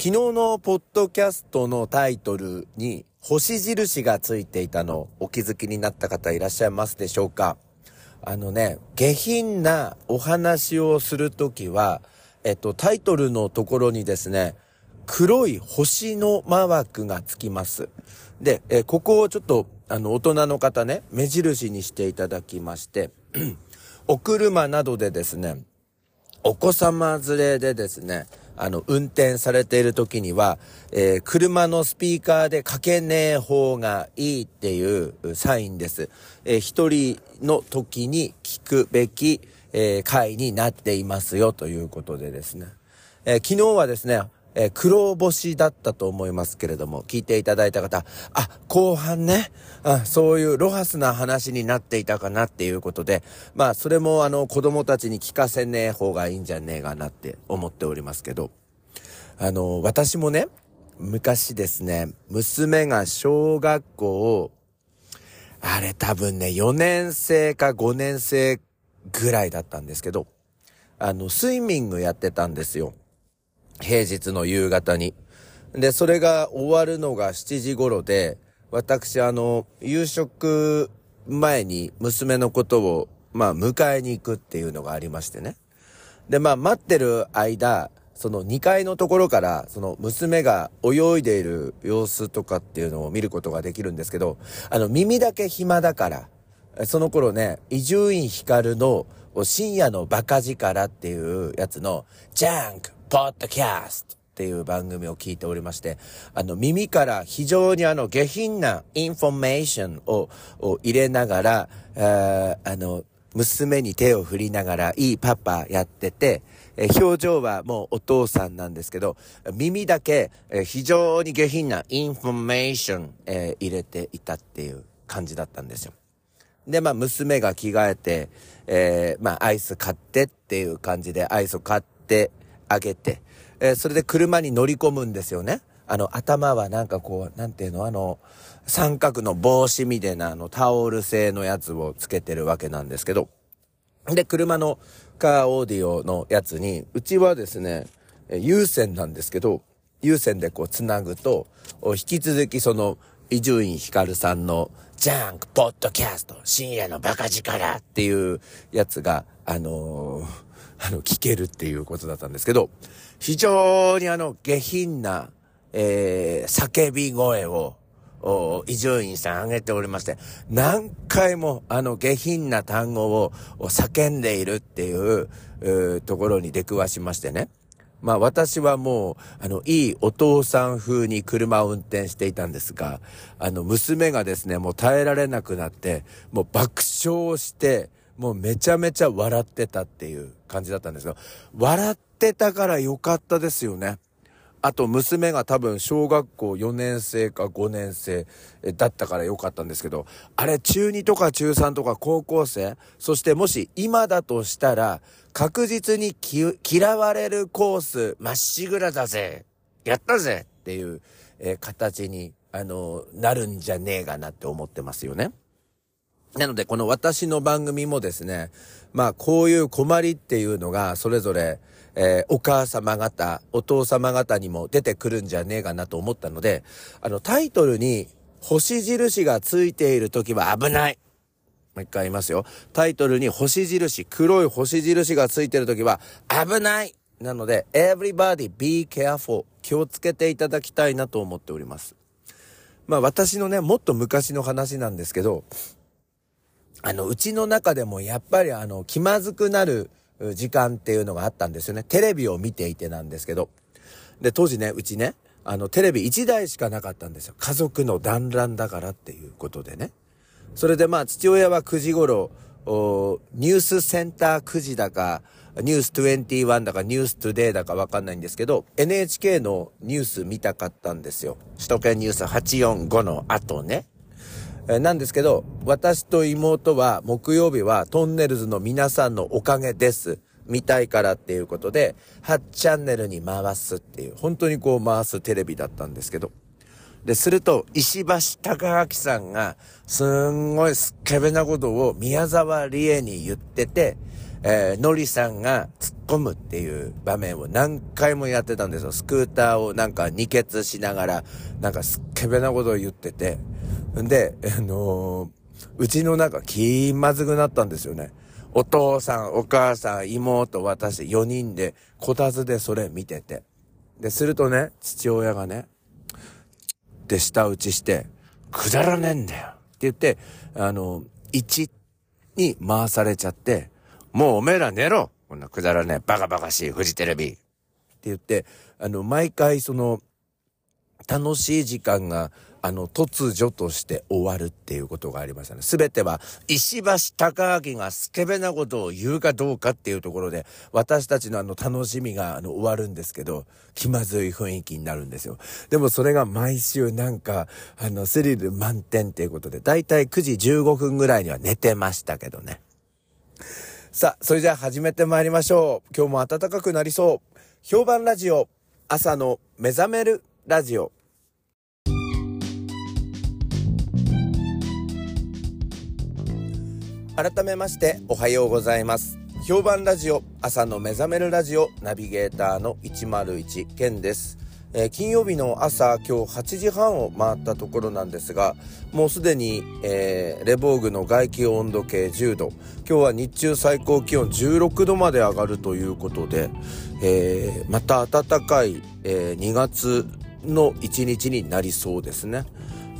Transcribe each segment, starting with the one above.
昨日のポッドキャストのタイトルに星印がついていたのお気づきになった方いらっしゃいますでしょうか？あのね、下品なお話をするときは、えっと、タイトルのところにですね、黒い星のマークがつきます。で、えここをちょっと、あの、大人の方ね、目印にしていただきまして、お車などでですね、お子様連れでですね、あの、運転されている時には、えー、車のスピーカーでかけねえ方がいいっていうサインです。えー、一人の時に聞くべき、えー、回になっていますよということでですね。えー、昨日はですね、えー、黒星だったと思いますけれども、聞いていただいた方、あ、後半ね、あそういうロハスな話になっていたかなっていうことで、まあ、それもあの、子供たちに聞かせねえ方がいいんじゃねえかなって思っておりますけど、あの、私もね、昔ですね、娘が小学校あれ多分ね、4年生か5年生ぐらいだったんですけど、あの、スイミングやってたんですよ。平日の夕方に。で、それが終わるのが7時頃で、私、あの、夕食前に娘のことを、まあ、迎えに行くっていうのがありましてね。で、まあ、待ってる間、その2階のところから、その娘が泳いでいる様子とかっていうのを見ることができるんですけど、あの、耳だけ暇だから、その頃ね、伊集院光の深夜のバカ力っていうやつの、ジャンクポッドキャストっていう番組を聞いておりまして、あの耳から非常にあの下品なインフォメーションをを入れながら、ああの、娘に手を振りながら、いいパパやってて、え表情はもうお父さんなんですけど、耳だけ、え非常に下品なインフォメーション、え入れていたっていう感じだったんですよ。で、まあ、娘が着替えて、えー、まあ、アイス買ってっていう感じでアイスを買って、上げて、えー、それで車に乗り込むんですよね。あの、頭はなんかこう、なんていうの、あの、三角の帽子みたいなあのタオル製のやつをつけてるわけなんですけど、で、車のカーオーディオのやつに、うちはですね、有線なんですけど、有線でこう繋ぐと、引き続きその、伊集院光さんのジャンクポッドキャスト深夜のバカ力っていうやつが、あのーあの、聞けるっていうことだったんですけど、非常にあの、下品な、えー、叫び声を、お伊集院さん挙げておりまして、何回もあの下品な単語を叫んでいるっていううところに出くわしましてね。まあ私はもう、あの、いいお父さん風に車を運転していたんですが、あの、娘がですね、もう耐えられなくなって、もう爆笑して、もうめちゃめちゃ笑ってたっていう感じだったんですけど、笑ってたからよかったですよね。あと娘が多分小学校4年生か5年生だったからよかったんですけど、あれ中2とか中3とか高校生、そしてもし今だとしたら確実に嫌われるコースまっしぐらだぜやったぜっていう、え、形に、あのなるんじゃねえかなって思ってますよね。なので、この私の番組もですね、まあ、こういう困りっていうのが、それぞれ、えー、お母様方、お父様方にも出てくるんじゃねえかなと思ったので、あの、タイトルに星印がついている時は危ない。もう一回言いますよ。タイトルに星印、黒い星印がついている時は危ないなので、everybody be careful. 気をつけていただきたいなと思っております。まあ私のね、もっと昔の話なんですけど、あの、うちの中でもやっぱりあの、気まずくなる時間っていうのがあったんですよね。テレビを見ていてなんですけど。で、当時ね、うちね、あの、テレビ1台しかなかったんですよ。家族の団らんだからっていうことでね。それでまあ、父親は9時頃、ニュースセンター9時だか、ニュース21だか、ニューストゥデイだかわかんないんですけど、NHK のニュース見たかったんですよ。首都圏ニュース845の後ね。えなんですけど、私と妹は木曜日はトンネルズの皆さんのおかげです。見たいからっていうことで、8チャンネルに回すっていう、本当にこう回すテレビだったんですけど。で、すると、石橋貴明さんが、すんごいスケベなことを宮沢りえに言ってて、えー、のりさんが突っ込むっていう場面を何回もやってたんですよ。スクーターをなんか二欠しながら、なんかすっけべなことを言ってて。んで、あのー、うちの中気まずくなったんですよね。お父さん、お母さん、妹、私、4人で、こたつでそれ見てて。で、するとね、父親がね、で舌打ちして、くだらねえんだよって言って、あの、1に回されちゃって、もうおめえら寝ろこんなくだらねえ、バカバカしい、フジテレビって言って、あの、毎回その、楽しい時間があの、突如として終わるっていうことがありましたね。すべては、石橋貴明がスケベなことを言うかどうかっていうところで、私たちのあの、楽しみがあの、終わるんですけど、気まずい雰囲気になるんですよ。でもそれが毎週なんか、あの、スリル満点っていうことで、だいたい9時15分ぐらいには寝てましたけどね。さあ、それじゃあ始めてまいりましょう。今日も暖かくなりそう。評判ラジオ、朝の目覚めるラジオ。改めましておはようございます。評判ラジオ朝の目覚めるラジオナビゲーターの101健です、えー、金曜日の朝今日8時半を回ったところなんですがもうすでに、えー、レボーグの外気温度計10度今日は日中最高気温16度まで上がるということで、えー、また暖かい、え2月の1日になりそうですね、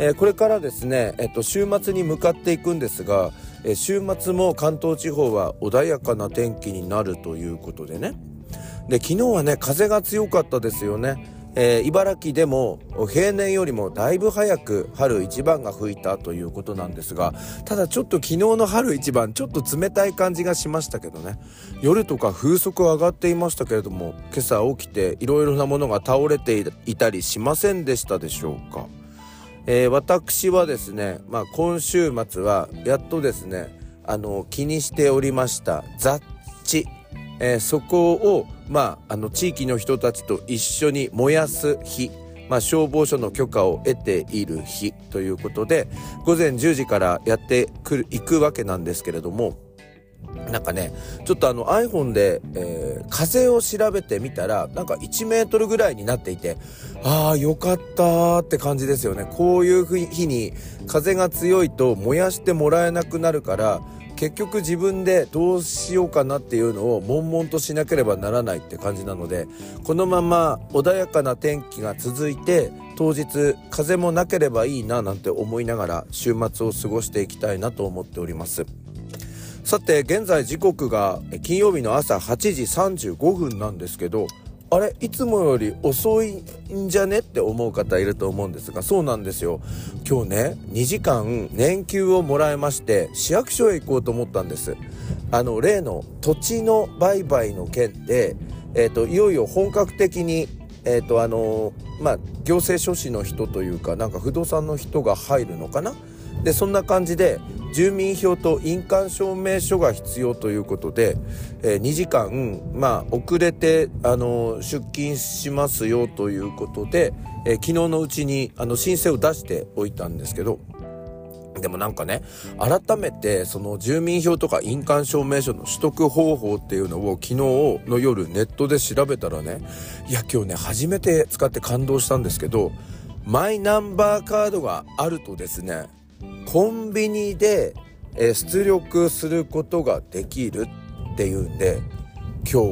えこれからですね、えっと、週末に向かっていくんですがえ週末も関東地方は穏やかな天気になるということでね。で昨日はね風が強かったですよね、えー、茨城でも平年よりもだいぶ早く春一番が吹いたということなんですがただちょっと昨日の春一番ちょっと冷たい感じがしましたけどね。夜とか風速上がっていましたけれども今朝起きていろいろなものが倒れていたりしませんでしたでしょうか？えー、私はですね、まあ、今週末はやっとですねあの気にしておりました雑地、えー、そこを、まあ、あの地域の人たちと一緒に燃やす日。まあ、消防署の許可を得ている日ということで午前10時からやってくる行くわけなんですけれどもなんかね、ちょっとあの iPhone で、えー、風を調べてみたら、なんか1メートルぐらいになっていて、ああ、よかったって感じですよね。こういう日に風が強いと燃やしてもらえなくなるから、結局自分でどうしようかなっていうのを悶々としなければならないって感じなので、このまま穏やかな天気が続いて、当日風もなければいいななんて思いながら週末を過ごしていきたいなと思っております。さて現在時刻が金曜日の朝8時35分なんですけどあれいつもより遅いんじゃねって思う方いると思うんですがそうなんですよ。今日ね2時間年休をもらいまして市役所へ行こうと思ったんです。あの例の土地の売買の件で、えーと、いよいよ本格的にえっ、ー、とあのまあ行政書士の人というかなんか不動産の人が入るのかなでそんな感じで住民票と印鑑証明書が必要ということで、えー、2時間、まあ、遅れて、あの出勤しますよということで、えー、昨日のうちにあの申請を出しておいたんですけど、でもなんかね、改めてその住民票とか印鑑証明書の取得方法っていうのを昨日の夜ネットで調べたらね、いや今日ね、初めて使って感動したんですけど、マイナンバーカードがあるとですね、コンビニで、出力することができるっていうんで今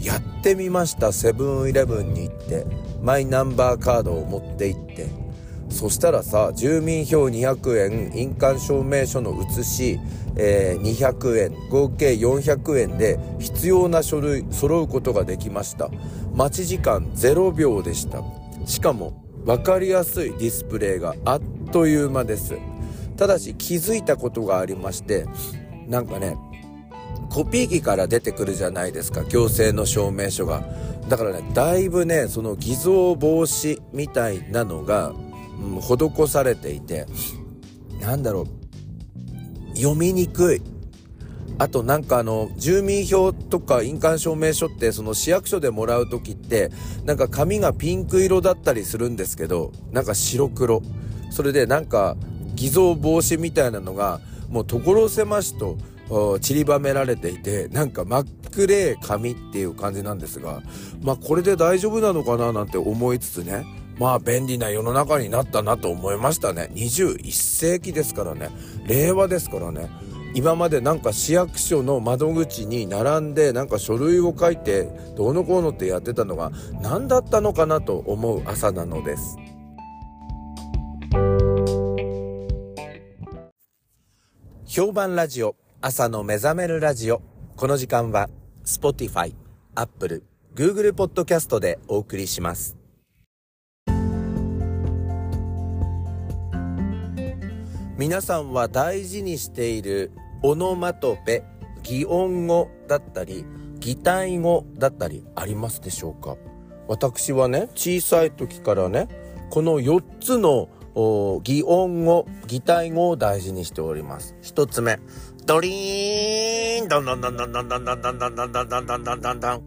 日やってみました。セブンイレブンに行ってマイナンバーカードを持って行って。そしたらさ住民票200円印鑑証明書の写し、えー、200円合計400円で必要な書類揃うことができました。待ち時間0秒でした。しかも分かりやすいディスプレイがあっという間です。ただし気づいたことがありましてなんかねコピー機から出てくるじゃないですか行政の証明書が。だからねだいぶねその偽造防止みたいなのが、うん、施されていてなんだろう読みにくい。あとなんかあの住民票とか印鑑証明書ってその市役所でもらう時ってなんか紙がピンク色だったりするんですけどなんか白黒。それでなんか偽造防止みたいなのがもう所狭しと散りばめられていて、なんか真っ暗い紙っていう感じなんですが、まあこれで大丈夫なのかななんて思いつつね、まあ便利な世の中になったなと思いましたね。21世紀ですからね。令和ですからね。今までなんか市役所の窓口に並んでなんか書類を書いてどうのこうのってやってたのが何だったのかなと思う朝なのです。評判ラジオ朝の目覚めるラジオこの時間は Spotify、Apple、Google ポッドキャストでお送りします。皆さんは大事にしているオノマトペ、擬音語だったり、擬態語だったりありますでしょうか？私はね、小さい時からね、この4つの擬音語、擬態語を大事にしております。1つ目、ドリーン。ドンドンドンドンドンドンドンドンドンドンドンドンドン。ドンドンドン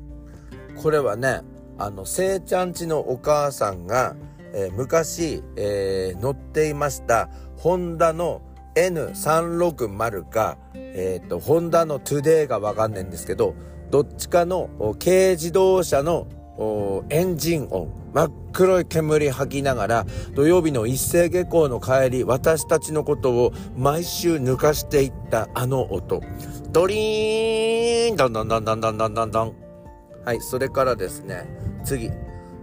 これはね、あの、せいちゃんちのお母さんが、えー、昔、えー、乗っていましたホンダの N360 か、えっ、ー、と、ホンダのトゥデイがわかんないんですけど、どっちかの軽自動車のエンジン音、真っ黒い煙吐きながら、土曜日の一斉下校の帰り、私たちのことを毎週抜かしていったあの音。ドリーンドンドンドンドンドンドンドンドン。はい、それからですね、次。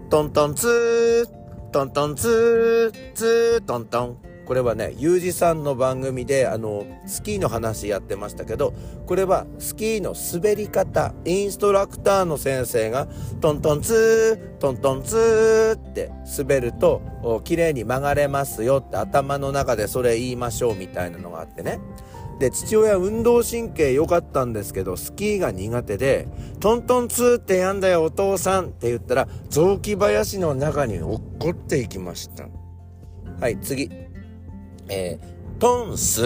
トントンツー、トントンツー、ツー、トントン。これはね、ゆうじさんの番組で、あの、スキーの話やってましたけど、これはスキーの滑り方、インストラクターの先生が、トントンツー、トントンツーって滑ると、綺麗に曲がれますよって頭の中でそれ言いましょうみたいなのがあってね。で、父親運動神経良かったんですけど、スキーが苦手で、トントンツーってやんだよお父さんって言ったら、雑木林の中に落っこっていきました。はい、次。えー、トンス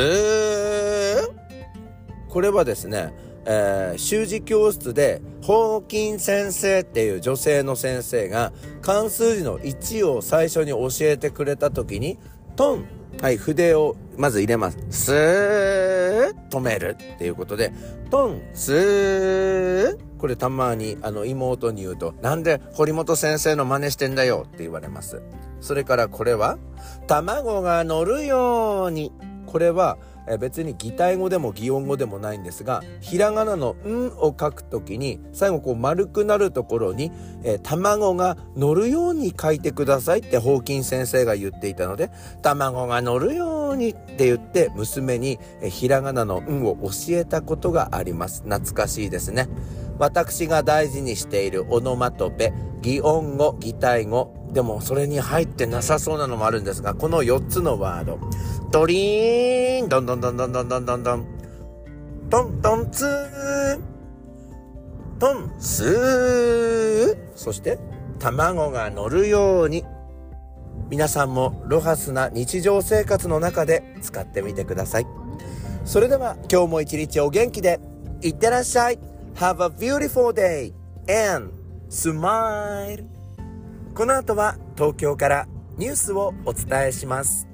これはですね、えー、習字教室で、ホーキン先生っていう女性の先生が、漢数字の1を最初に教えてくれた時に、トン、はい、筆をまず入れます。スー、止めるっていうことで、トン、スー、これたまにあの妹に言うと、なんで堀本先生の真似してんだよ？って言われます。それからこれは、卵が乗るように。これは、別に擬態語でも擬音語でもないんですが、ひらがなのんを書くときに、最後こう丸くなるところに、え卵が乗るように書いてくださいってホーキン先生が言っていたので、卵が乗るようにって言って娘に、えひらがなのんを教えたことがあります。懐かしいですね。私が大事にしているオノマトペ、擬音語、擬態語、でもそれに入ってなさそうなのもあるんですが、この4つのワード。ドリーン、ドンドンドンドンドンドンドンドン。トントンツー。トンスー。そして、卵が乗るように。皆さんもロハスな日常生活の中で使ってみてください。それでは今日も一日お元気で、いってらっしゃい。Have a beautiful day and smile. この後は東京からニュースをお伝えします。